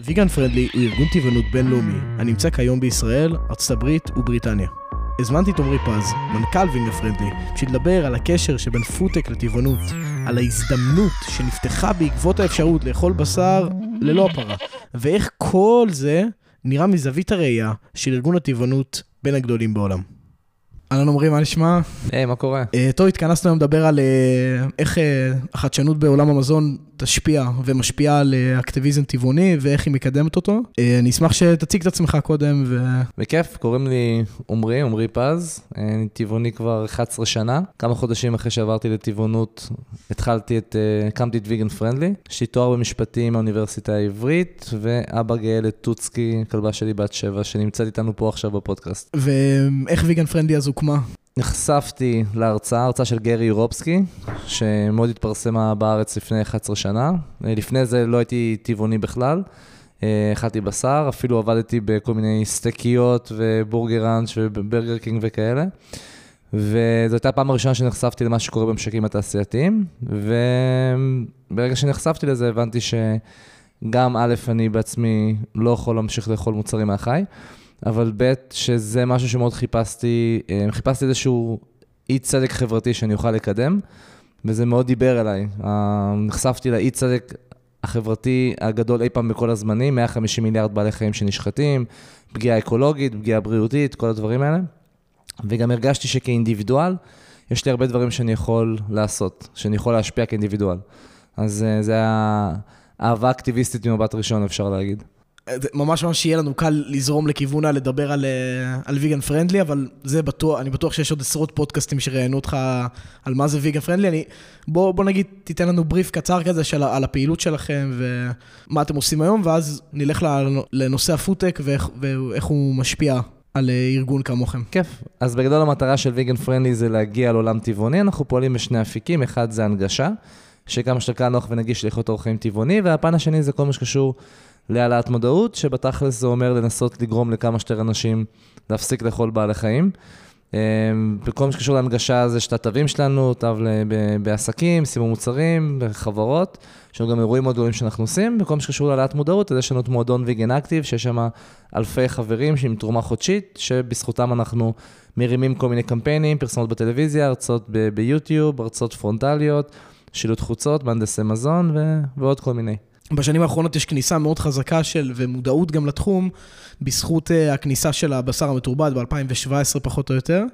ויגן פרנדלי הוא ארגון טבעונות בינלאומי הנמצא כיום בישראל, ארצות הברית ובריטניה. הזמנתי את עמרי פז, מנכ"ל ויגן פרנדלי, בשביל לדבר על הקשר שבין פודטק לטבעונות, על ההזדמנות שנפתחה בעקבות האפשרות לאכול בשר ללא הפרה, ואיך כל זה נראה מזווית הראייה של ארגון הטבעונות בין הגדולים בעולם. אהלן עמרי, מה נשמע? היי, מה קורה? אה, טוב, התכנסנו היום לדבר על אה, איך אה, החדשנות בעולם המזון תשפיע ומשפיעה על אה, אקטיביזם טבעוני ואיך היא מקדמת אותו. אה, אני אשמח שתציג את עצמך קודם ו... בכיף, קוראים לי עמרי, עמרי פז, אני טבעוני כבר 11 שנה. כמה חודשים אחרי שעברתי לטבעונות, התחלתי את, אה, הקמתי את ויגן פרנדלי. יש לי תואר במשפטים מהאוניברסיטה העברית, ואבא גאה לטוצקי, כלבה שלי בת שבע, שנמצאת איתנו פה עכשיו בפודקאסט. ואיך ויגן פרנדלי אז הוקמה? נחשפתי להרצאה, הרצאה של גרי יורובסקי, שמאוד התפרסמה בארץ לפני 11 שנה. לפני זה לא הייתי טבעוני בכלל. אה, אכלתי בשר, אפילו עבדתי בכל מיני סטקיות ובורגר ראנץ' וברגר קינג וכאלה. וזו הייתה הפעם הראשונה שנחשפתי למה שקורה במשקים התעשייתיים, וברגע שנחשפתי לזה הבנתי שגם א', אני בעצמי לא יכול להמשיך לאכול מוצרים מהחי, אבל ב', שזה משהו שמאוד חיפשתי, אה, חיפשתי איזשהו אי צדק חברתי שאני אוכל לקדם, וזה מאוד דיבר אליי. אה, נחשפתי לאי צדק החברתי הגדול אי פעם בכל הזמנים, 150 מיליארד בעלי חיים שנשחטים, פגיעה אקולוגית, פגיעה בריאותית, כל הדברים האלה. וגם הרגשתי שכאינדיבידואל, יש לי הרבה דברים שאני יכול לעשות, שאני יכול להשפיע כאינדיבידואל. אז אה, זה היה אהבה אקטיביסטית ממבט ראשון, אפשר להגיד. ממש ממש יהיה לנו קל לזרום לכיוון לדבר על, אה, על ויגן פרנדלי, אבל זה בטוח, אני בטוח שיש עוד עשרות פודקאסטים שראיינו אותך על מה זה ויגן פרנדלי. אני, בוא, בוא נגיד, תיתן לנו בריף קצר כזה של, על הפעילות שלכם ומה אתם עושים היום, ואז נלך לנושא הפודטק ואיך, ואיך הוא משפיע על אה, ארגון כמוכם. כיף. אז בגדול המטרה של ויגן פרנדלי זה להגיע לעולם טבעוני, אנחנו פועלים בשני אפיקים, אחד זה הנגשה, שכמה שיותר קל נוח ונגיש לחיות אורח חיים טבעוני, והפן השני זה כל מה שקשור להעלאת מודעות, שבתכלס זה אומר לנסות לגרום לכמה שיותר אנשים להפסיק לאכול בעלי חיים. בכל מה שקשור להנגשה זה שאת התווים שלנו, תו בעסקים, סימום מוצרים, בחברות, יש לנו גם אירועים מאוד גדולים שאנחנו עושים, בכל מה שקשור להעלאת מודעות, אז יש לנו את מועדון ויגן אקטיב, שיש שם אלפי חברים עם תרומה חודשית, שבזכותם אנחנו מרימים כל מיני קמפיינים, פרסומות בטלוויזיה, הרצאות ביוטיוב, הרצאות פרונטליות, שילוט חוצות, מהנדסי מזון ו- ועוד כל מיני. בשנים האחרונות יש כניסה מאוד חזקה של, ומודעות גם לתחום, בזכות uh, הכניסה של הבשר המתורבת ב-2017 פחות או יותר.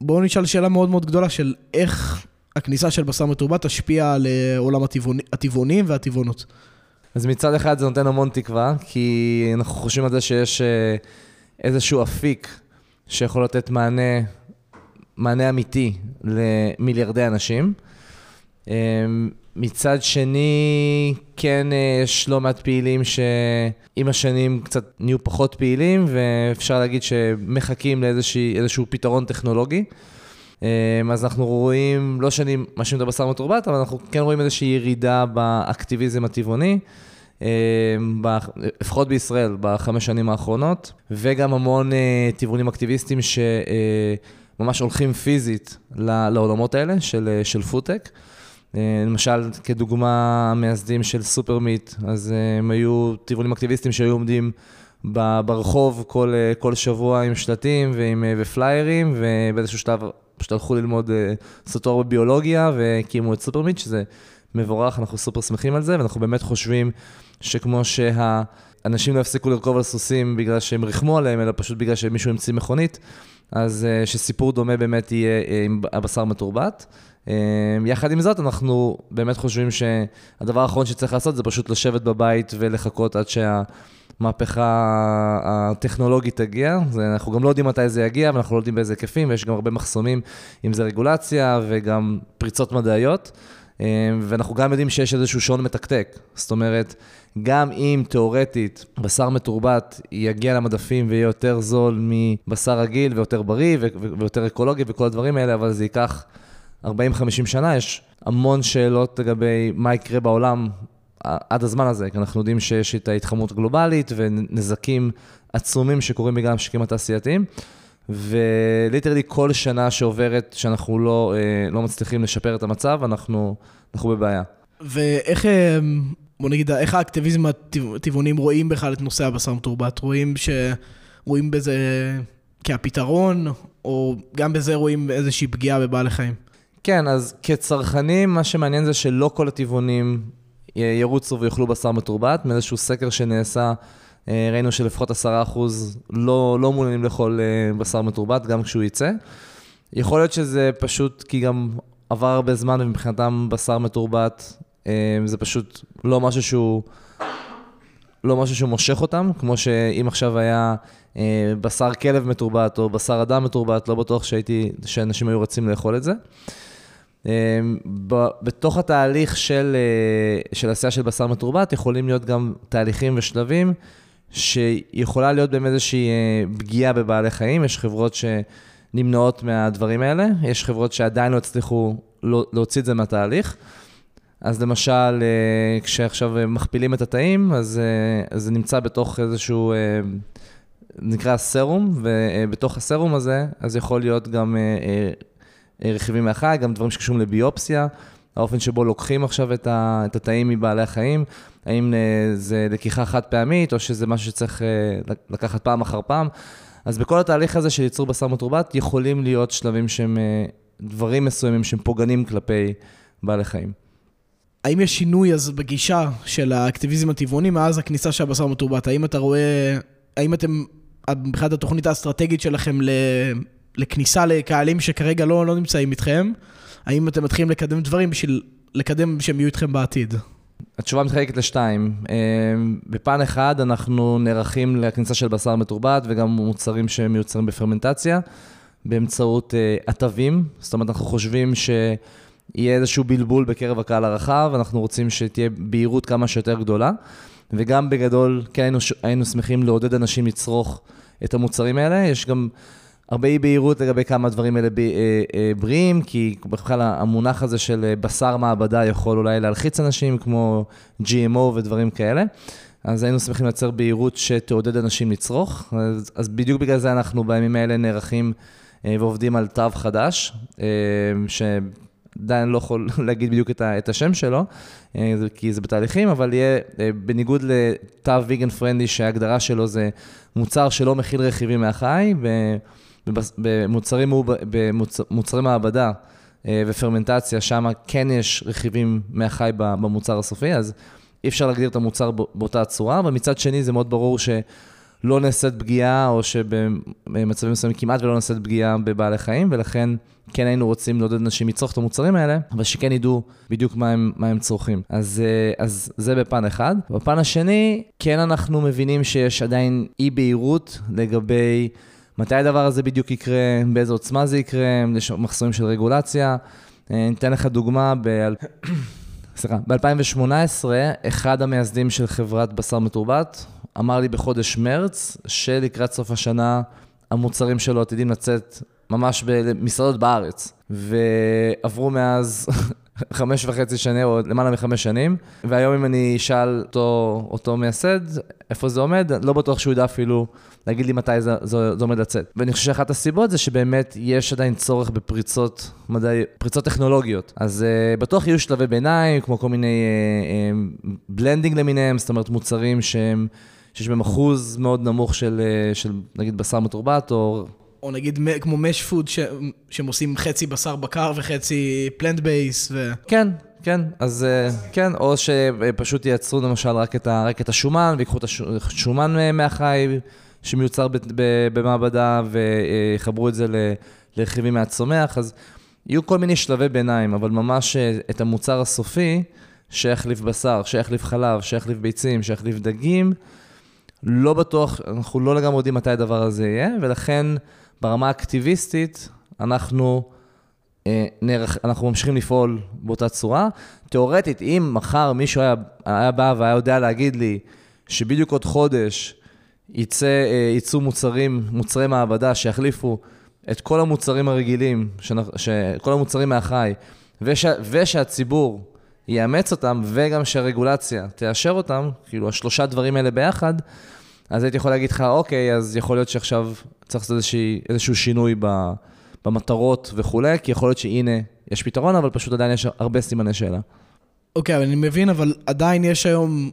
בואו נשאל שאלה מאוד מאוד גדולה של איך הכניסה של בשר מתורבת תשפיע על uh, עולם הטבעוני, הטבעונים והטבעונות. אז מצד אחד זה נותן המון תקווה, כי אנחנו חושבים על זה שיש uh, איזשהו אפיק שיכול לתת מענה, מענה אמיתי למיליארדי אנשים. מצד שני, כן יש לא מעט פעילים שעם השנים קצת נהיו פחות פעילים, ואפשר להגיד שמחכים לאיזשהו פתרון טכנולוגי. אז אנחנו רואים, לא שאני מאשים את הבשר מתורבת, אבל אנחנו כן רואים איזושהי ירידה באקטיביזם הטבעוני, לפחות בישראל, בחמש שנים האחרונות, וגם המון טבעונים אקטיביסטים שממש הולכים פיזית לעולמות האלה של, של פודטק. אה, למשל, כדוגמה, המייסדים של סופרמיט, אז אה, הם היו טבעונים אקטיביסטים שהיו עומדים ברחוב כל, אה, כל שבוע עם שלטים ועם, ופליירים, ובאיזשהו שלב פשוט הלכו ללמוד תואר בביולוגיה והקימו את סופרמיט, שזה מבורך, אנחנו סופר שמחים על זה, ואנחנו באמת חושבים שכמו שהאנשים לא יפסיקו לרכוב על סוסים בגלל שהם ריחמו עליהם, אלא פשוט בגלל שמישהו המציא מכונית, אז שסיפור דומה באמת יהיה עם הבשר מתורבת. אמ, יחד עם זאת, אנחנו באמת חושבים שהדבר האחרון שצריך לעשות זה פשוט לשבת בבית ולחכות עד שהמהפכה הטכנולוגית תגיע. זה, אנחנו גם לא יודעים מתי זה יגיע, ואנחנו לא יודעים באיזה היקפים, ויש גם הרבה מחסומים, אם זה רגולציה וגם פריצות מדעיות. אמ, ואנחנו גם יודעים שיש איזשהו שעון מתקתק. זאת אומרת, גם אם תיאורטית בשר מתורבת יגיע למדפים ויהיה יותר זול מבשר רגיל ויותר בריא ויותר אקולוגי וכל הדברים האלה, אבל זה ייקח 40-50 שנה, יש המון שאלות לגבי מה יקרה בעולם עד הזמן הזה, כי אנחנו יודעים שיש את ההתחממות הגלובלית ונזקים עצומים שקורים בגלל המשקים התעשייתיים, וליטרלי כל שנה שעוברת שאנחנו לא, אה, לא מצליחים לשפר את המצב, אנחנו, אנחנו בבעיה. ואיך... אה, בוא נגיד, איך האקטיביזם הטבעונים רואים בכלל את נושא הבשר מתורבת? רואים ש... רואים בזה כהפתרון, או גם בזה רואים איזושהי פגיעה בבעלי חיים? כן, אז כצרכנים, מה שמעניין זה שלא כל הטבעונים ירוצו ויאכלו בשר מתורבת. מאיזשהו סקר שנעשה, אה, ראינו שלפחות 10% לא, לא מעוניינים לאכול אה, בשר מתורבת, גם כשהוא יצא. יכול להיות שזה פשוט כי גם עבר הרבה זמן ומבחינתם בשר מתורבת אה, זה פשוט לא משהו שהוא... לא משהו שהוא מושך אותם, כמו שאם עכשיו היה אה, בשר כלב מתורבת או בשר אדם מתורבת, לא בטוח שהייתי, שאנשים היו רצים לאכול את זה. אה, בתוך התהליך של, אה, של עשייה של בשר מתורבת, יכולים להיות גם תהליכים ושלבים שיכולה להיות בהם איזושהי אה, פגיעה בבעלי חיים. יש חברות שנמנעות מהדברים האלה, יש חברות שעדיין לא הצליחו לא, להוציא את זה מהתהליך. אז למשל, אה, כשעכשיו מכפילים את התאים, אז, אז זה נמצא בתוך איזשהו, נקרא סרום, ובתוך הסרום הזה, אז יכול להיות גם רכיבים מהחי, גם דברים שקשורים לביופסיה, האופן שבו לוקחים עכשיו את, ה, את התאים מבעלי החיים, האם זה לקיחה חד פעמית, או שזה משהו שצריך לקחת פעם אחר פעם. אז בכל התהליך הזה של ייצור בשר מתורבת, יכולים להיות שלבים שהם דברים מסוימים שהם פוגענים כלפי בעלי חיים. האם יש שינוי אז בגישה של האקטיביזם הטבעוני מאז הכניסה של הבשר המתורבת? האם אתה רואה, האם אתם, מבחינת התוכנית האסטרטגית שלכם לכניסה לקהלים שכרגע לא, לא נמצאים איתכם, האם אתם מתחילים לקדם דברים בשביל לקדם שהם יהיו איתכם בעתיד? התשובה מתחלקת לשתיים. אה, בפן אחד, אנחנו נערכים לכניסה של בשר מתורבת וגם מוצרים שמיוצרים בפרמנטציה באמצעות עטבים. אה, זאת אומרת, אנחנו חושבים ש... יהיה איזשהו בלבול בקרב הקהל הרחב, אנחנו רוצים שתהיה בהירות כמה שיותר גדולה, וגם בגדול, כן היינו, היינו שמחים לעודד אנשים לצרוך את המוצרים האלה. יש גם הרבה אי בהירות לגבי כמה הדברים האלה אה, אה, בריאים, כי בכלל המונח הזה של אה, בשר מעבדה יכול אולי להלחיץ אנשים, כמו GMO ודברים כאלה. אז היינו שמחים לייצר בהירות שתעודד אנשים לצרוך. אז, אז בדיוק בגלל זה אנחנו בימים האלה נערכים ועובדים על תו חדש, ש... עדיין לא יכול להגיד בדיוק את, ה, את השם שלו, אה, כי זה בתהליכים, אבל יהיה, אה, בניגוד לתו ויגן פרנדי, שההגדרה שלו זה מוצר שלא מכיל רכיבים מהחי, במוצרים, במוצרי מעבדה אה, ופרמנטציה, שם כן יש רכיבים מהחי במוצר הסופי, אז אי אפשר להגדיר את המוצר באותה צורה, אבל מצד שני זה מאוד ברור ש... לא נעשית פגיעה, או שבמצבים מסוימים כמעט ולא נעשית פגיעה בבעלי חיים, ולכן כן היינו רוצים לעודד אנשים לצרוך את המוצרים האלה, אבל שכן ידעו בדיוק מה הם, מה הם צורכים. אז, אה, אז זה בפן אחד. בפן השני, כן אנחנו מבינים שיש עדיין אי-בהירות לגבי מתי הדבר הזה בדיוק יקרה, באיזה עוצמה זה יקרה, יש מחסומים של רגולציה. אה, אני אתן לך דוגמה, ב... סליחה, ב-2018, אחד המייסדים של חברת בשר מתורבת אמר לי בחודש מרץ, שלקראת סוף השנה המוצרים שלו עתידים לצאת ממש במסעדות בארץ. ועברו מאז חמש וחצי שנים, או למעלה מחמש שנים, והיום אם אני אשאל אותו, אותו מייסד איפה זה עומד, לא בטוח שהוא ידע אפילו להגיד לי מתי זה, זה, זה עומד לצאת. ואני חושב שאחת הסיבות זה שבאמת יש עדיין צורך בפריצות מדעי, פריצות טכנולוגיות. אז uh, בטוח יהיו שלבי ביניים, כמו כל מיני blending אה, אה, למיניהם, זאת אומרת מוצרים שהם... שיש בהם אחוז מאוד נמוך של, אה, של נגיד בשר מתורבת, או... או נגיד כמו מש פוד, ש... שהם עושים חצי בשר בקר וחצי plant based ו... כן, כן, אז אה, כן, או שפשוט ייצרו למשל רק את, ה, רק את השומן, ויקחו את השומן מהחי שמיוצר ב, ב, במעבדה, ויחברו את זה לרכיבים מהצומח, אז יהיו כל מיני שלבי ביניים, אבל ממש אה, את המוצר הסופי, שיחליף בשר, שיחליף חלב, שיחליף ביצים, שיחליף דגים, לא בטוח, אנחנו לא לגמרי יודעים מתי הדבר הזה יהיה, ולכן ברמה האקטיביסטית אנחנו, אה, נערך, אנחנו ממשיכים לפעול באותה צורה. תיאורטית, אם מחר מישהו היה, היה בא והיה יודע להגיד לי שבדיוק עוד חודש יצא, אה, יצאו מוצרים, מוצרי מעבדה שיחליפו את כל המוצרים הרגילים, ש, כל המוצרים מהחי, וש, ושהציבור יאמץ אותם, וגם שהרגולציה תאשר אותם, כאילו השלושה דברים האלה ביחד, אז הייתי יכול להגיד לך, אוקיי, אז יכול להיות שעכשיו צריך לעשות איזשהו שינוי במטרות וכולי, כי יכול להיות שהנה, יש פתרון, אבל פשוט עדיין יש הרבה סימני שאלה. אוקיי, אבל אני מבין, אבל עדיין יש היום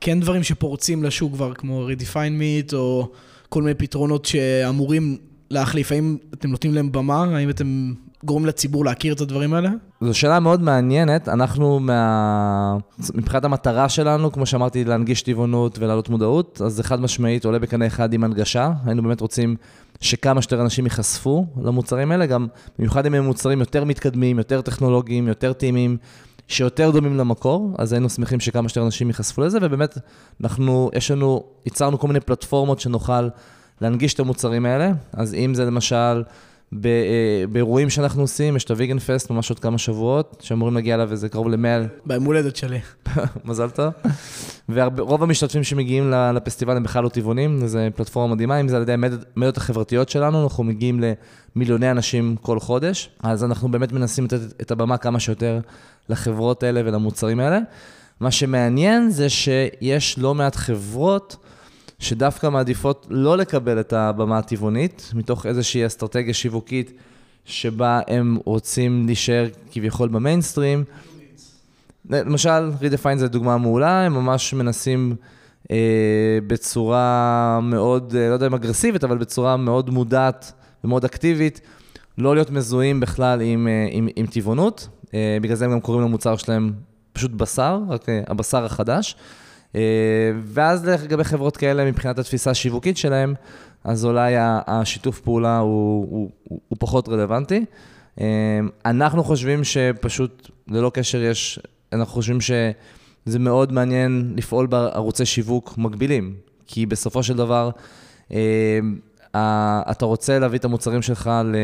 כן דברים שפורצים לשוק כבר, כמו Redefine Meat, או כל מיני פתרונות שאמורים להחליף. האם אתם נותנים להם במה? האם אתם גורמים לציבור להכיר את הדברים האלה? זו שאלה מאוד מעניינת. אנחנו, מה... מבחינת המטרה שלנו, כמו שאמרתי, להנגיש טבעונות ולהעלות מודעות, אז זה חד משמעית עולה בקנה אחד עם הנגשה. היינו באמת רוצים שכמה שיותר אנשים ייחשפו למוצרים האלה, גם במיוחד אם הם מוצרים יותר מתקדמים, יותר טכנולוגיים, יותר טעימים. שיותר דומים למקור, אז היינו שמחים שכמה שיותר אנשים ייחשפו לזה, ובאמת, אנחנו, יש לנו, ייצרנו כל מיני פלטפורמות שנוכל להנגיש את המוצרים האלה, אז אם זה למשל באירועים שאנחנו עושים, יש את הוויגן פסט ממש עוד כמה שבועות, שאמורים להגיע אליו איזה קרוב למאה... ביום הולדת שלי. מזל טוב. ורוב המשתתפים שמגיעים לפסטיבל הם בכלל לא טבעונים, זו פלטפורמה מדהימה, אם זה על ידי המדיות החברתיות שלנו, אנחנו מגיעים למיליוני אנשים כל חודש, אז אנחנו באמת מנסים לתת את הבמה כמה שיותר לחברות האלה ולמוצרים האלה. מה שמעניין זה שיש לא מעט חברות שדווקא מעדיפות לא לקבל את הבמה הטבעונית, מתוך איזושהי אסטרטגיה שיווקית שבה הם רוצים להישאר כביכול במיינסטרים. למשל, Redefine זה דוגמה מעולה, הם ממש מנסים אה, בצורה מאוד, אה, לא יודע אם אגרסיבית, אבל בצורה מאוד מודעת ומאוד אקטיבית, לא להיות מזוהים בכלל עם, אה, עם, עם טבעונות. אה, בגלל זה הם גם קוראים למוצר שלהם פשוט בשר, רק אה, הבשר החדש. ואז לגבי חברות כאלה, מבחינת התפיסה השיווקית שלהם, אז אולי השיתוף פעולה הוא, הוא, הוא, הוא פחות רלוונטי. אנחנו חושבים שפשוט, ללא קשר, יש, אנחנו חושבים שזה מאוד מעניין לפעול בערוצי שיווק מקבילים, כי בסופו של דבר, אתה רוצה להביא את המוצרים שלך ל...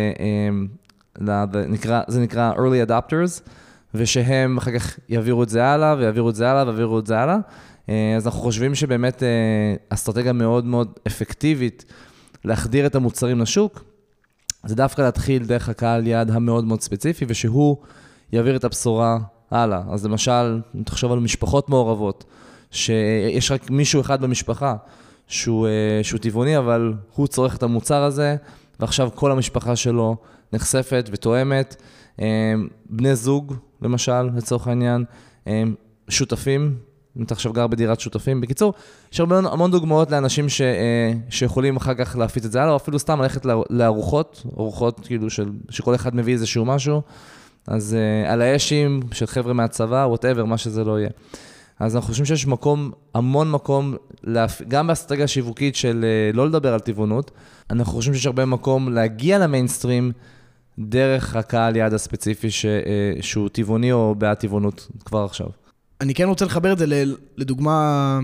נקרא, זה נקרא early adopters, ושהם אחר כך יעבירו את זה הלאה, ויעבירו את זה הלאה, ויעבירו את זה הלאה. אה, אז אנחנו חושבים שבאמת אה, אסטרטגיה מאוד מאוד אפקטיבית להחדיר את המוצרים לשוק, זה דווקא להתחיל דרך הקהל יעד המאוד מאוד ספציפי, ושהוא יעביר את הבשורה הלאה. אז למשל, אם תחשוב על משפחות מעורבות, שיש רק מישהו אחד במשפחה שהוא, אה, שהוא טבעוני, אבל הוא צורך את המוצר הזה, ועכשיו כל המשפחה שלו נחשפת ותואמת. בני זוג, למשל, לצורך העניין, שותפים, אם אתה עכשיו גר בדירת שותפים. בקיצור, יש הרבה המון דוגמאות לאנשים ש, אה, שיכולים אחר כך להפיץ את זה הלאה, או אפילו סתם ללכת לארוחות, ארוחות כאילו של, שכל אחד מביא איזשהו משהו, אז uh, על האשים של חבר'ה מהצבא, וואטאבר, מה שזה לא יהיה. אז אנחנו חושבים שיש מקום, המון מקום, להפ... גם באסטרטגיה השיווקית של uh, לא לדבר על טבעונות, אנחנו חושבים שיש הרבה מקום להגיע למיינסטרים דרך הקהל יעד הספציפי ש... uh, שהוא טבעוני או בעד טבעונות כבר עכשיו. אני כן רוצה לחבר את זה לדוגמה,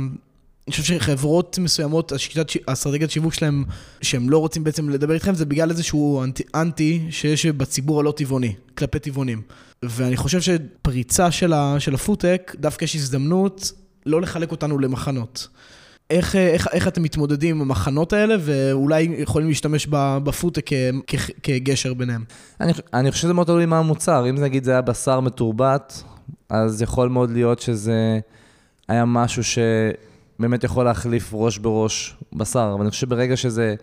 אני חושב שחברות מסוימות, השיטת, האסטרטגיית שיווק שלהם, שהם לא רוצים בעצם לדבר איתכם, זה בגלל איזשהו אנטי, אנטי שיש בציבור הלא טבעוני, כלפי טבעונים. ואני חושב שפריצה של, ה, של הפודטק, דווקא יש הזדמנות לא לחלק אותנו למחנות. איך, איך, איך אתם מתמודדים עם המחנות האלה, ואולי יכולים להשתמש בפודטק כגשר ביניהם? אני, אני חושב שזה מאוד תלוי מה המוצר. אם נגיד זה היה בשר מתורבת, אז יכול מאוד להיות שזה היה משהו שבאמת יכול להחליף ראש בראש בשר, אבל אני חושב שברגע שזה...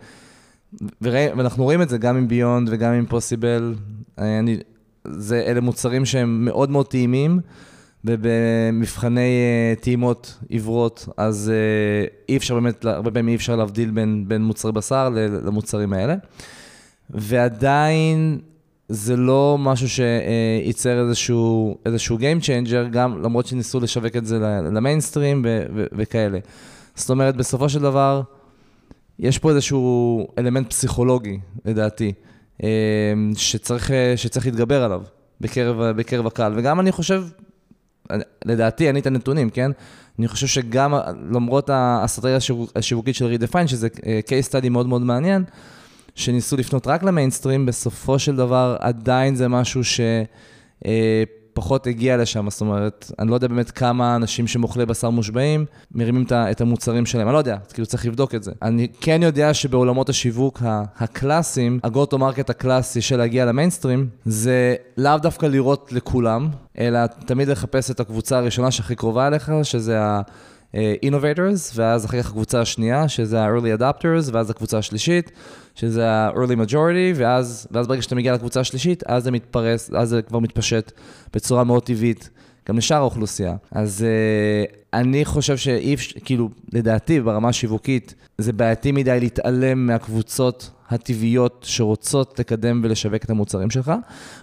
ואנחנו רואים את זה גם עם ביונד וגם עם פוסיבל, אני, זה, אלה מוצרים שהם מאוד מאוד טעימים, ובמבחני uh, טעימות עיוורות, אז uh, אי אפשר באמת, הרבה פעמים אי אפשר להבדיל בין, בין מוצרי בשר למוצרים האלה. ועדיין זה לא משהו שייצר איזשהו, איזשהו Game Changer, גם למרות שניסו לשווק את זה למיינסטרים וכאלה. זאת אומרת, בסופו של דבר, יש פה איזשהו אלמנט פסיכולוגי, לדעתי, אה, שצריך, שצריך להתגבר עליו בקרב, בקרב הקהל. וגם אני חושב, לדעתי, אין לי את הנתונים, כן? אני חושב שגם למרות האסטרטגיה השיווקית של Redefine, שזה אה, case study מאוד מאוד מעניין, שניסו לפנות רק למיינסטרים, בסופו של דבר עדיין זה משהו שפחות אה, הגיע לשם. זאת אומרת, אני לא יודע באמת כמה אנשים שמאכלי בשר מושבעים מרימים את המוצרים שלהם, אני לא יודע, כאילו צריך לבדוק את זה. אני כן יודע שבעולמות השיווק הקלאסיים, ה-go to market הקלאסי של להגיע למיינסטרים, זה לאו דווקא לרוץ לכולם, אלא תמיד לחפש את הקבוצה הראשונה שהכי קרובה אליך, שזה ה... Innovators, ואז אחר כך הקבוצה השנייה, שזה ה-Early Adopters, ואז הקבוצה השלישית, שזה ה-early majority, ואז, ואז ברגע שאתה מגיע לקבוצה השלישית, אז זה מתפרס, אז זה כבר מתפשט בצורה מאוד טבעית גם לשאר האוכלוסייה. אז אה, אני חושב שאי אפשר, כאילו, לדעתי, ברמה השיווקית, זה בעייתי מדי להתעלם מהקבוצות הטבעיות שרוצות לקדם ולשווק את המוצרים שלך.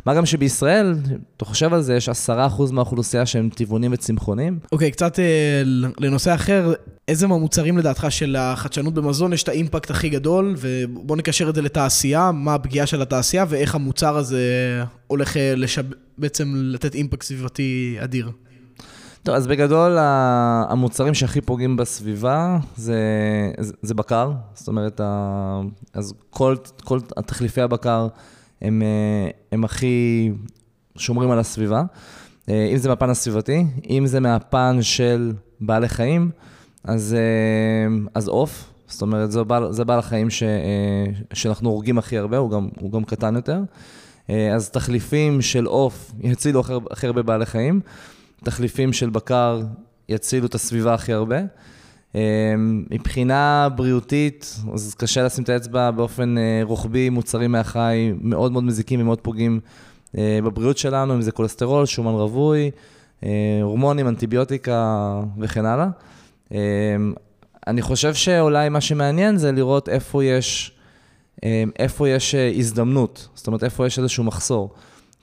מה גם שבישראל, אתה חושב על זה, יש 10% מהאוכלוסייה שהם טבעונים וצמחונים. אוקיי, okay, קצת אה, לנושא אחר, איזה מהמוצרים לדעתך של החדשנות במזון יש את האימפקט הכי גדול, ובוא נקשר את זה לתעשייה, מה הפגיעה של התעשייה ואיך המוצר הזה הולך אה, לשב... בעצם לתת אימפקט סביבתי אדיר. טוב, אז בגדול, המוצרים שהכי פוגעים בסביבה זה, זה, בקר. זאת אומרת, אז כל, כל התחליפי הבקר הם, הם הכי שומרים על הסביבה. אם זה מהפן הסביבתי, אם זה מהפן של בעלי חיים, אז, אז עוף. זאת אומרת, זה בעל, זה בעל החיים ש, שאנחנו הורגים הכי הרבה, הוא גם, הוא גם קטן יותר. אז תחליפים של עוף יצילו הכי הרבה בעלי חיים. תחליפים של בקר יצילו את הסביבה הכי הרבה. מבחינה בריאותית, אז קשה לשים את האצבע באופן אה, רוחבי, מוצרים מהחי מאוד מאוד מזיקים ומאוד פוגעים אה, בבריאות שלנו, אם זה כולסטרול, שומן רווי, אה, הורמונים, אנטיביוטיקה וכן הלאה. אמ, אני חושב שאולי מה שמעניין זה לראות איפה יש, אמ, איפה יש הזדמנות, זאת אומרת, איפה יש איזשהו מחסור.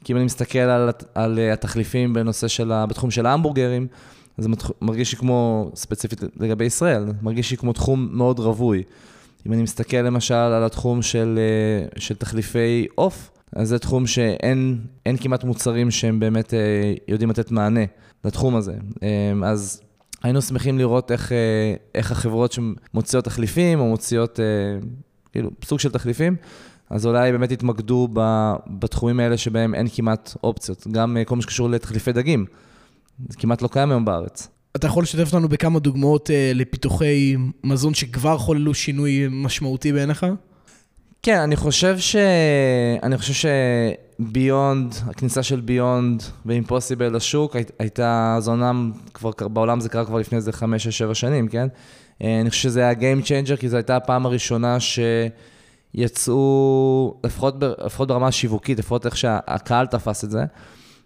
כי אם אני מסתכל על, על אה, התחליפים בנושא של, בתחום של ההמבורגרים, זה מרגיש לי כמו, ספציפית לגבי ישראל, מרגיש לי כמו תחום מאוד רווי. אם אני מסתכל למשל על התחום של, אה, של תחליפי עוף, אז זה תחום שאין כמעט מוצרים שהם באמת אה, יודעים לתת מענה לתחום הזה. אז היינו שמחים לראות איך, איך החברות שמוציאות תחליפים, או מוציאות כאילו סוג של תחליפים, אז אולי באמת יתמקדו בתחומים האלה שבהם אין כמעט אופציות. גם אה, כל מה שקשור לתחליפי דגים, זה כמעט לא קיים היום בארץ. אתה יכול לשתף אותנו בכמה דוגמאות אה, לפיתוחי מזון שכבר חוללו שינוי משמעותי בעיניך? כן, אני חושב ש... אני חושב שביונד, הכניסה של ביונד ואימפוסיבל לשוק הייתה, זה אומנם כבר, בעולם זה קרה כבר לפני איזה 5-6-7 שנים, כן? אה, אני חושב שזה היה Game Changer, כי זו הייתה הפעם הראשונה ש... יצאו, לפחות, ב, לפחות ברמה השיווקית, לפחות איך שהקהל תפס את זה,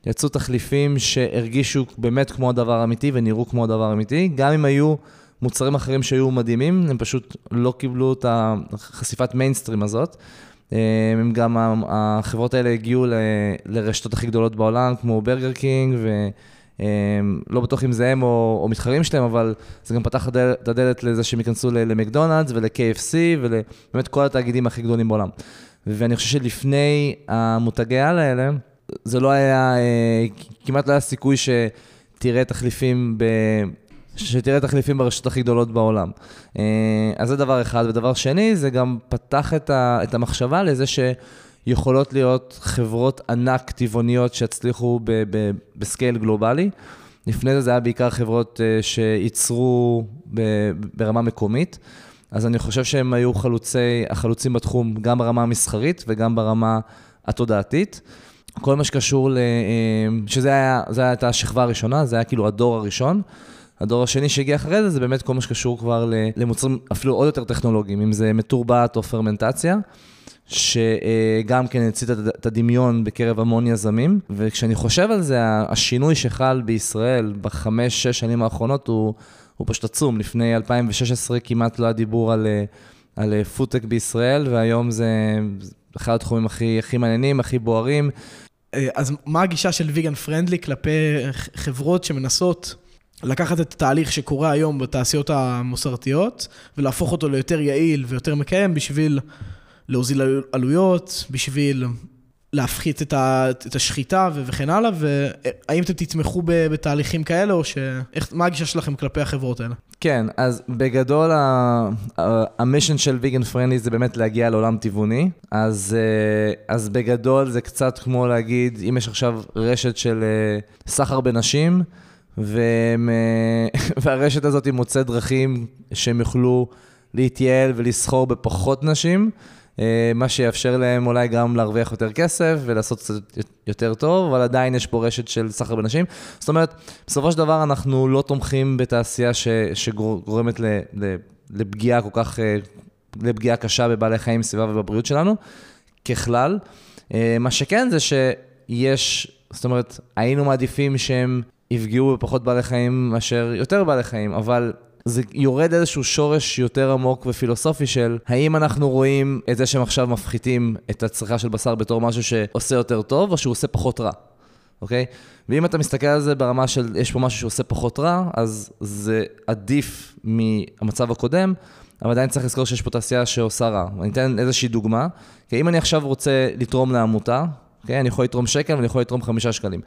יצאו תחליפים שהרגישו באמת כמו הדבר האמיתי ונראו כמו הדבר האמיתי, גם אם היו מוצרים אחרים שהיו מדהימים, הם פשוט לא קיבלו את החשיפת מיינסטרים הזאת. הם גם, החברות האלה הגיעו ל, לרשתות הכי גדולות בעולם, כמו ברגר קינג, ו... אמ, לא בטוח אם זה הם או, או מתחרים שלהם, אבל זה גם פתח את הדלת לזה שהם ייכנסו למקדונלדס ול-KFC ובאמת כל התאגידים הכי גדולים בעולם. ואני חושב שלפני המותגי על האלה, זה לא היה, אה, כמעט לא היה סיכוי שתראה תחליפים ב... שתראה תחליפים ברשתות הכי גדולות בעולם. אה, אז זה דבר אחד. ודבר שני, זה גם פתח את, ה, את המחשבה לזה ש... יכולות להיות חברות ענק טבעוניות שיצליחו בסקייל גלובלי. לפני זה זה היה בעיקר חברות uh, שייצרו ברמה מקומית, אז אני חושב שהם היו חלוצי, החלוצים בתחום גם ברמה המסחרית וגם ברמה התודעתית. כל מה שקשור ל... אה, שזה היה, זה הייתה השכבה הראשונה, זה היה כאילו הדור הראשון. הדור השני שהגיע אחרי זה, זה באמת כל מה שקשור כבר למוצרים אפילו עוד יותר טכנולוגיים, אם זה מתורבת או פרמנטציה. שגם כן הצית את הדמיון בקרב המון יזמים, וכשאני חושב על זה, השינוי שחל בישראל בחמש, שש שנים האחרונות הוא, הוא פשוט עצום. לפני 2016 כמעט לא היה דיבור על, על פודטק בישראל, והיום זה אחד התחומים הכי, הכי מעניינים, הכי בוערים. אז מה הגישה של ויגן פרנדלי כלפי חברות שמנסות לקחת את התהליך שקורה היום בתעשיות המסורתיות ולהפוך אותו ליותר יעיל ויותר מקיים בשביל להוזיל עלויות, בשביל להפחית את, ה, את השחיטה וכן הלאה, והאם אתם תתמכו בתהליכים כאלה, או ש... איך, מה הגישה שלכם כלפי החברות האלה? כן, אז בגדול המישן של ויגן פרנלי זה באמת להגיע לעולם טבעוני, אז, אה, אז בגדול זה קצת כמו להגיד, אם יש עכשיו רשת של אה, סחר בנשים, והם, אה, והרשת הזאת מוצאת דרכים שהם יוכלו להתייעל ולסחור בפחות נשים, אה, מה שיאפשר להם אולי גם להרוויח יותר כסף ולעשות קצת יותר טוב, אבל עדיין יש פה רשת של סחר בנשים. זאת אומרת, בסופו של דבר אנחנו לא תומכים בתעשייה ש, שגורמת ל, ל, לפגיעה כל כך, אה, לפגיעה קשה בבעלי חיים, סביבה ובבריאות שלנו, ככלל. מה שכן זה שיש, זאת אומרת, היינו מעדיפים שהם יפגעו בפחות בעלי חיים מאשר יותר בעלי חיים, אבל זה יורד איזשהו שורש יותר עמוק ופילוסופי של האם אנחנו רואים את זה שהם עכשיו מפחיתים את הצריכה של בשר בתור משהו שעושה יותר טוב, או שהוא עושה פחות רע, אוקיי? ואם אתה מסתכל על זה ברמה של יש פה משהו שעושה פחות רע, אז זה עדיף מהמצב הקודם, אבל עדיין צריך לזכור שיש פה תעשייה שעושה רע. אני אתן איזושהי דוגמה, כי אם אני עכשיו רוצה לתרום לעמותה, אוקיי? אני יכול לתרום שקל ואני יכול לתרום חמישה שקלים.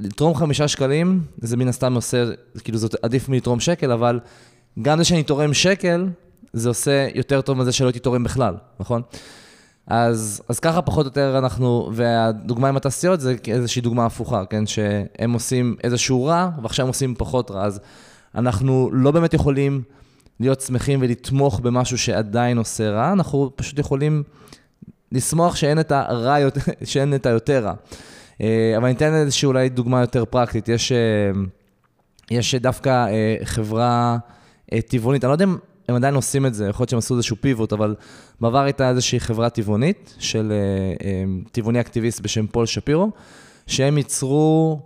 לתרום חמישה שקלים, זה מן הסתם עושה, כאילו זה עדיף מלתרום שקל, אבל גם זה שאני תורם שקל, זה עושה יותר טוב מזה שלא הייתי תורם בכלל, נכון? אז, אז ככה פחות או יותר אנחנו, והדוגמה עם התעשיות זה איזושהי דוגמה הפוכה, כן? שהם עושים איזשהו רע, ועכשיו הם עושים פחות רע. אז אנחנו לא באמת יכולים להיות שמחים ולתמוך במשהו שעדיין עושה רע, אנחנו פשוט יכולים לשמוח שאין את הרע, שאין את היותר רע. אה, אבל אני אתן איזושהי אולי דוגמה יותר פרקטית. יש, אה, יש דווקא אה, חברה טבעונית, אני לא יודע אם הם עדיין עושים את זה, יכול להיות שהם עשו איזשהו פיבוט, אבל בעבר הייתה איזושהי חברה טבעונית של טבעוני אקטיביסט בשם פול שפירו, שהם ייצרו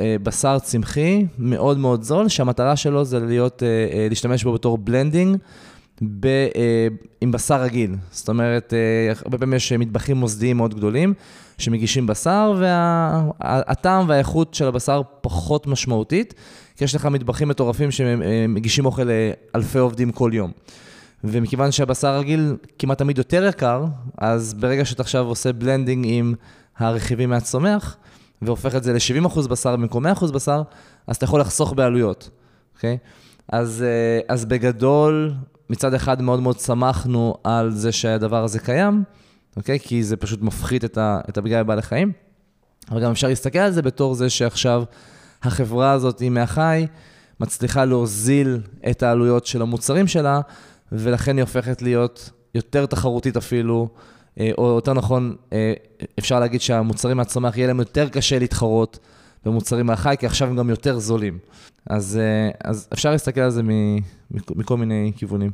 בשר צמחי מאוד מאוד זול, שהמטרה שלו זה להיות, להשתמש בו בתור blending. ב, עם בשר רגיל. זאת אומרת, הרבה פעמים יש מטבחים מוסדיים מאוד גדולים, שמגישים בשר, והטעם וה, והאיכות של הבשר פחות משמעותית, כי יש לך מטבחים מטורפים שמגישים אוכל לאלפי עובדים כל יום. ומכיוון שהבשר רגיל כמעט תמיד יותר יקר, אז ברגע שאתה עכשיו עושה blending עם הרכיבים מהצומח, והופך את זה ל-70% בשר במקום 100% בשר, אז אתה יכול לחסוך בעלויות, אוקיי? אז, אה, אז בגדול, מצד אחד מאוד מאוד שמחנו על זה שהדבר הזה קיים, אוקיי? כי זה פשוט מפחית את, ה, את הפגיעה בבעלי חיים. אבל גם אפשר להסתכל על זה בתור זה שעכשיו החברה הזאת מהחי מצליחה להוזיל את העלויות של המוצרים שלה, ולכן היא הופכת להיות יותר תחרותית אפילו, אה, או יותר נכון, אה, אפשר להגיד שהמוצרים מהצומח יהיה להם יותר קשה להתחרות במוצרים מהחי, כי עכשיו הם גם יותר זולים. אז, אה, אז אפשר להסתכל על זה מכל מיני כיוונים.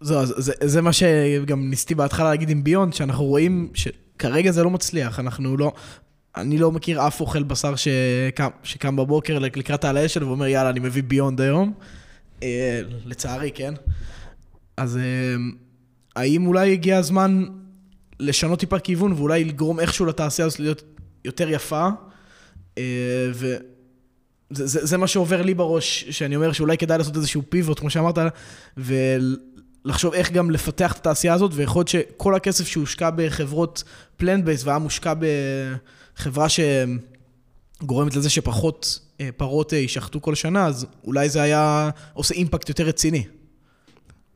זו, זה, זה מה שגם ניסיתי בהתחלה להגיד עם ביונד, שאנחנו רואים שכרגע זה לא מצליח, אנחנו לא... אני לא מכיר אף אוכל בשר שקם, שקם בבוקר לקראת האש שלו ואומר, יאללה, אני מביא ביונד היום. אה, לצערי, כן. אז אה, האם אולי הגיע הזמן לשנות טיפה כיוון ואולי לגרום איכשהו לתעשייה הזאת להיות יותר יפה? אה, ו... זה, זה, זה מה שעובר לי בראש, שאני אומר שאולי כדאי לעשות איזשהו פיבוט, כמו שאמרת, לחשוב איך גם לפתח את התעשייה הזאת, ויכול להיות שכל הכסף שהושקע בחברות plant based והיה מושקע בחברה שגורמת לזה שפחות אה, פרות אה, יישחטו כל שנה, אז אולי זה היה עושה impact יותר רציני.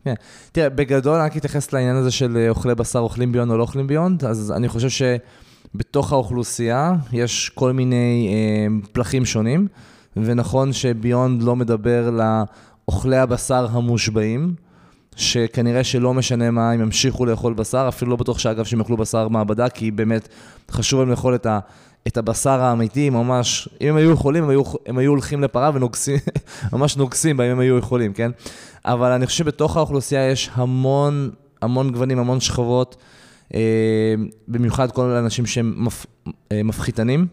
כן. תראה, בגדול, רק אתייחס לעניין הזה של אוכלי בשר אוכלים ביונד או לא אוכלים ביונד, אז אני חושב שבתוך האוכלוסייה יש כל מיני אה, פלחים שונים, ונכון שביונד לא מדבר לאוכלי הבשר המושבעים. שכנראה שלא משנה מה, הם ימשיכו לאכול בשר, אפילו לא בטוח שאגב שהם יאכלו בשר מעבדה, כי באמת חשוב להם לאכול את, ה, את הבשר האמיתי, ממש, אם הם היו יכולים, הם היו, הם היו הולכים לפרה ונוגסים, ממש נוגסים בה אם הם היו יכולים, כן? אבל אני חושב שבתוך האוכלוסייה יש המון, המון גוונים, המון שכבות, במיוחד כל האנשים שהם מפ, אה, מפחיתנים,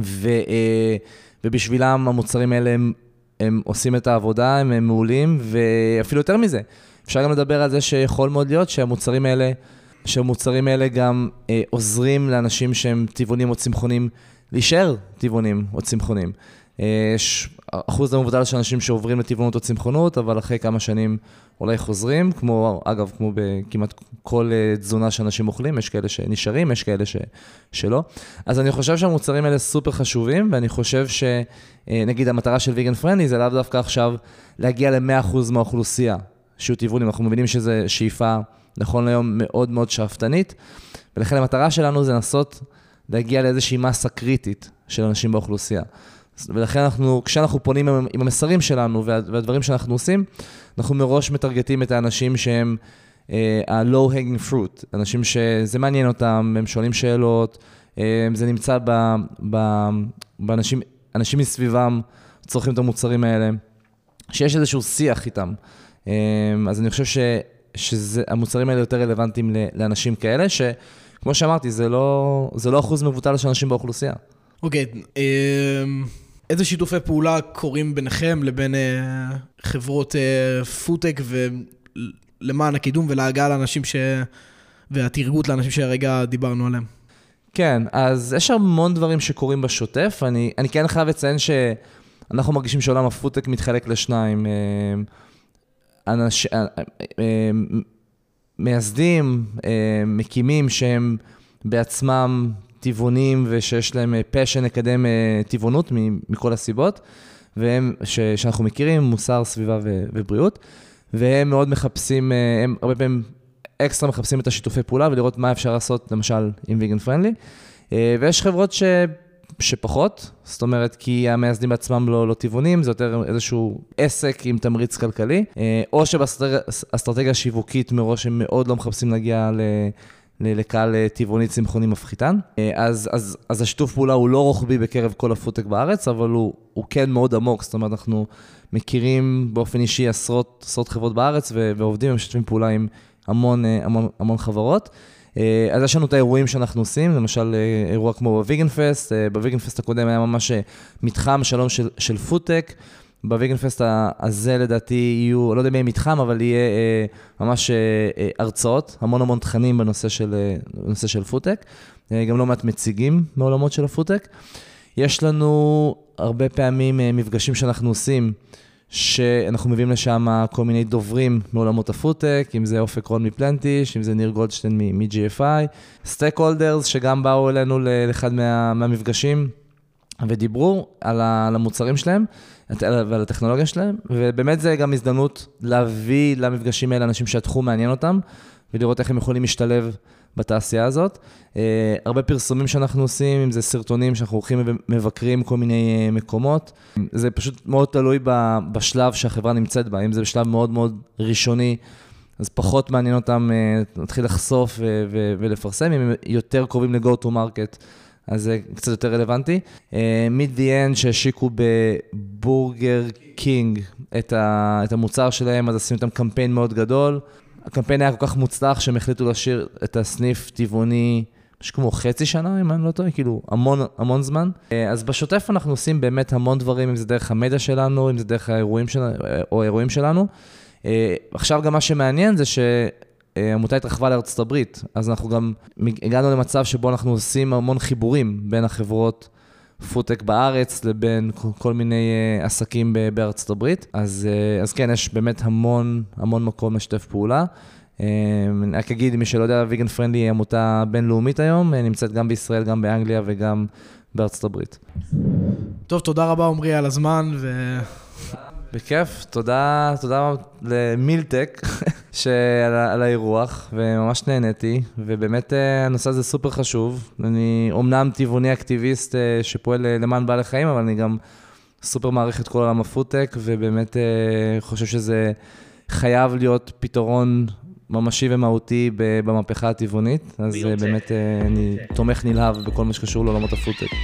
ו, אה, ובשבילם המוצרים האלה הם, הם עושים את העבודה, הם, מעולים, ואפילו יותר מזה. אפשר גם לדבר על זה שיכול מאוד להיות שהמוצרים האלה, שהמוצרים האלה גם אה, עוזרים לאנשים שהם טבעונים או צמחונים להישאר טבעונים או צמחונים. אה, יש אחוז לא מבוטל של אנשים שעוברים לטבעונות או צמחונות, אבל אחרי כמה שנים אולי חוזרים, כמו, אגב, כמו בכמעט כל אה, תזונה שאנשים אוכלים, יש כאלה שנשארים, יש כאלה ש, שלא. אז אני חושב שהמוצרים האלה סופר חשובים, ואני חושב שנגיד אה, המטרה של ויגן פרנלי זה לאו דווקא עכשיו להגיע ל-100% מהאוכלוסייה. שיהיו טבעונים. אנחנו מבינים שזו שאיפה, נכון להיום, מאוד מאוד שאפתנית, ולכן המטרה שלנו זה לנסות להגיע לאיזושהי מסה קריטית של אנשים באוכלוסייה. ולכן אנחנו, כשאנחנו פונים עם, המסרים שלנו וה, והדברים שאנחנו עושים, אנחנו מראש מטרגטים את האנשים שהם uh, ה-low-hanging fruit, אנשים שזה מעניין אותם, הם שואלים שאלות, uh, זה נמצא ב, ב, באנשים אנשים מסביבם צורכים את המוצרים האלה, שיש איזשהו שיח איתם. אמ, אז אני חושב שהמוצרים האלה יותר רלוונטיים לאנשים כאלה, שכמו שאמרתי, זה לא, זה לא אחוז מבוטל של אנשים באוכלוסייה. אוקיי, אמ, איזה שיתופי פעולה קורים ביניכם לבין אה, חברות אה, פודטק ולמען הקידום ולהגעה לאנשים ש... והתרחבות לאנשים שהרגע דיברנו עליהם? כן, אז יש המון דברים שקורים בשוטף. אני, אני כן חייב לציין שאנחנו מרגישים שעולם הפודטק מתחלק לשניים. אה, אנש, מייסדים, מקימים שהם בעצמם טבעונים ושיש להם passion לקדם טבעונות מכל הסיבות, והם, ש, שאנחנו מכירים, מוסר, סביבה ו, ובריאות, והם מאוד מחפשים, הם הרבה פעמים אקסטרה מחפשים את השיתופי פעולה ולראות מה אפשר לעשות, למשל, עם ויגן פרנדלי. ויש חברות ש... שפחות, זאת אומרת, כי המייסדים בעצמם לא, לא טבעונים, זה יותר איזשהו עסק עם תמריץ כלכלי, או שבאסטרטגיה שיווקית מראש הם מאוד לא מחפשים להגיע ל... לקהל אה, טבעוני צמחוני מפחיתן. אה, אז, אז, אז השיתוף פעולה הוא לא רוחבי בקרב כל הפודטק בארץ, אבל הוא, הוא כן מאוד עמוק, זאת אומרת, אנחנו מכירים באופן אישי עשרות, עשרות חברות בארץ ו, ועובדים ומשתפים פעולה עם המון, אה, המון, המון חברות. אז יש לנו את האירועים שאנחנו עושים, למשל אירוע כמו ב Vegan Fest, ב Vegan Fest הקודם היה ממש מתחם שלם של, של פודטק. ב Vegan Fest הזה לדעתי יהיו, לא יודע אם יהיה מתחם, אבל יהיה אה, ממש אה, אה, הרצאות, המון המון תכנים בנושא של, אה, של פודטק, אה, גם לא מעט מציגים מעולמות של הפודטק. יש לנו הרבה פעמים אה, מפגשים שאנחנו עושים, שאנחנו מביאים לשם כל מיני דוברים מעולמות הפודטק, אם זה אופק רון מ Plantish, אם זה ניר גולדשטיין מ-GFI, Steakholders שגם באו אלינו לאחד מה, מהמפגשים ודיברו על המוצרים שלהם. ועל הטכנולוגיה שלהם, ובאמת זה גם הזדמנות להביא למפגשים האלה אנשים שהתחום מעניין אותם, ולראות איך הם יכולים להשתלב בתעשייה הזאת. אה, הרבה פרסומים שאנחנו עושים, אם זה סרטונים שאנחנו הולכים ומבקרים כל מיני אה, מקומות, זה פשוט מאוד תלוי בשלב שהחברה נמצאת בה, אם זה בשלב מאוד מאוד ראשוני. אז פחות מעניין אותם אה, להתחיל לחשוף ולפרסם, אם הם יותר קרובים ל-go to market. אז זה קצת יותר רלוונטי. Meat The End שהשיקו בבורגר קינג את, ה, את המוצר שלהם, אז עשינו איתם קמפיין מאוד גדול. הקמפיין היה כל כך מוצלח שהם החליטו להשאיר את הסניף טבעוני, משהו כמו חצי שנה, אם אני לא טועה, כאילו המון, המון זמן. אה, אז בשוטף אנחנו עושים באמת המון דברים, אם זה דרך המדיה שלנו, אם זה דרך האירועים שלנו, או האירועים שלנו. אה, עכשיו גם מה שמעניין זה ש... העמותה התרחבה לארצות הברית, אז אנחנו גם הגענו למצב שבו אנחנו עושים המון חיבורים בין החברות פודטק בארץ לבין כל מיני אה, עסקים בארצות הברית. אז, אה, אז כן, יש באמת המון המון מקום לשתף פעולה. אה, אני רק אגיד, מי שלא יודע, Vegan Friendly היא עמותה בינלאומית היום, נמצאת גם בישראל, גם באנגליה וגם בארצות הברית. טוב, תודה רבה עמרי על הזמן ו... בכיף, תודה, תודה למילטק שעל, על האירוח, וממש נהניתי, ובאמת אה, הנושא הזה סופר חשוב. אני אומנם טבעוני אקטיביסט אה, שפועל אה, למען בעלי חיים, אבל אני גם סופר מעריך את כל עולם הפודטק, ובאמת חושב שזה חייב להיות פתרון ממשי ומהותי במהפכה הטבעונית, אז באמת אני תומך נלהב בכל מה שקשור לעולמות הפודטק.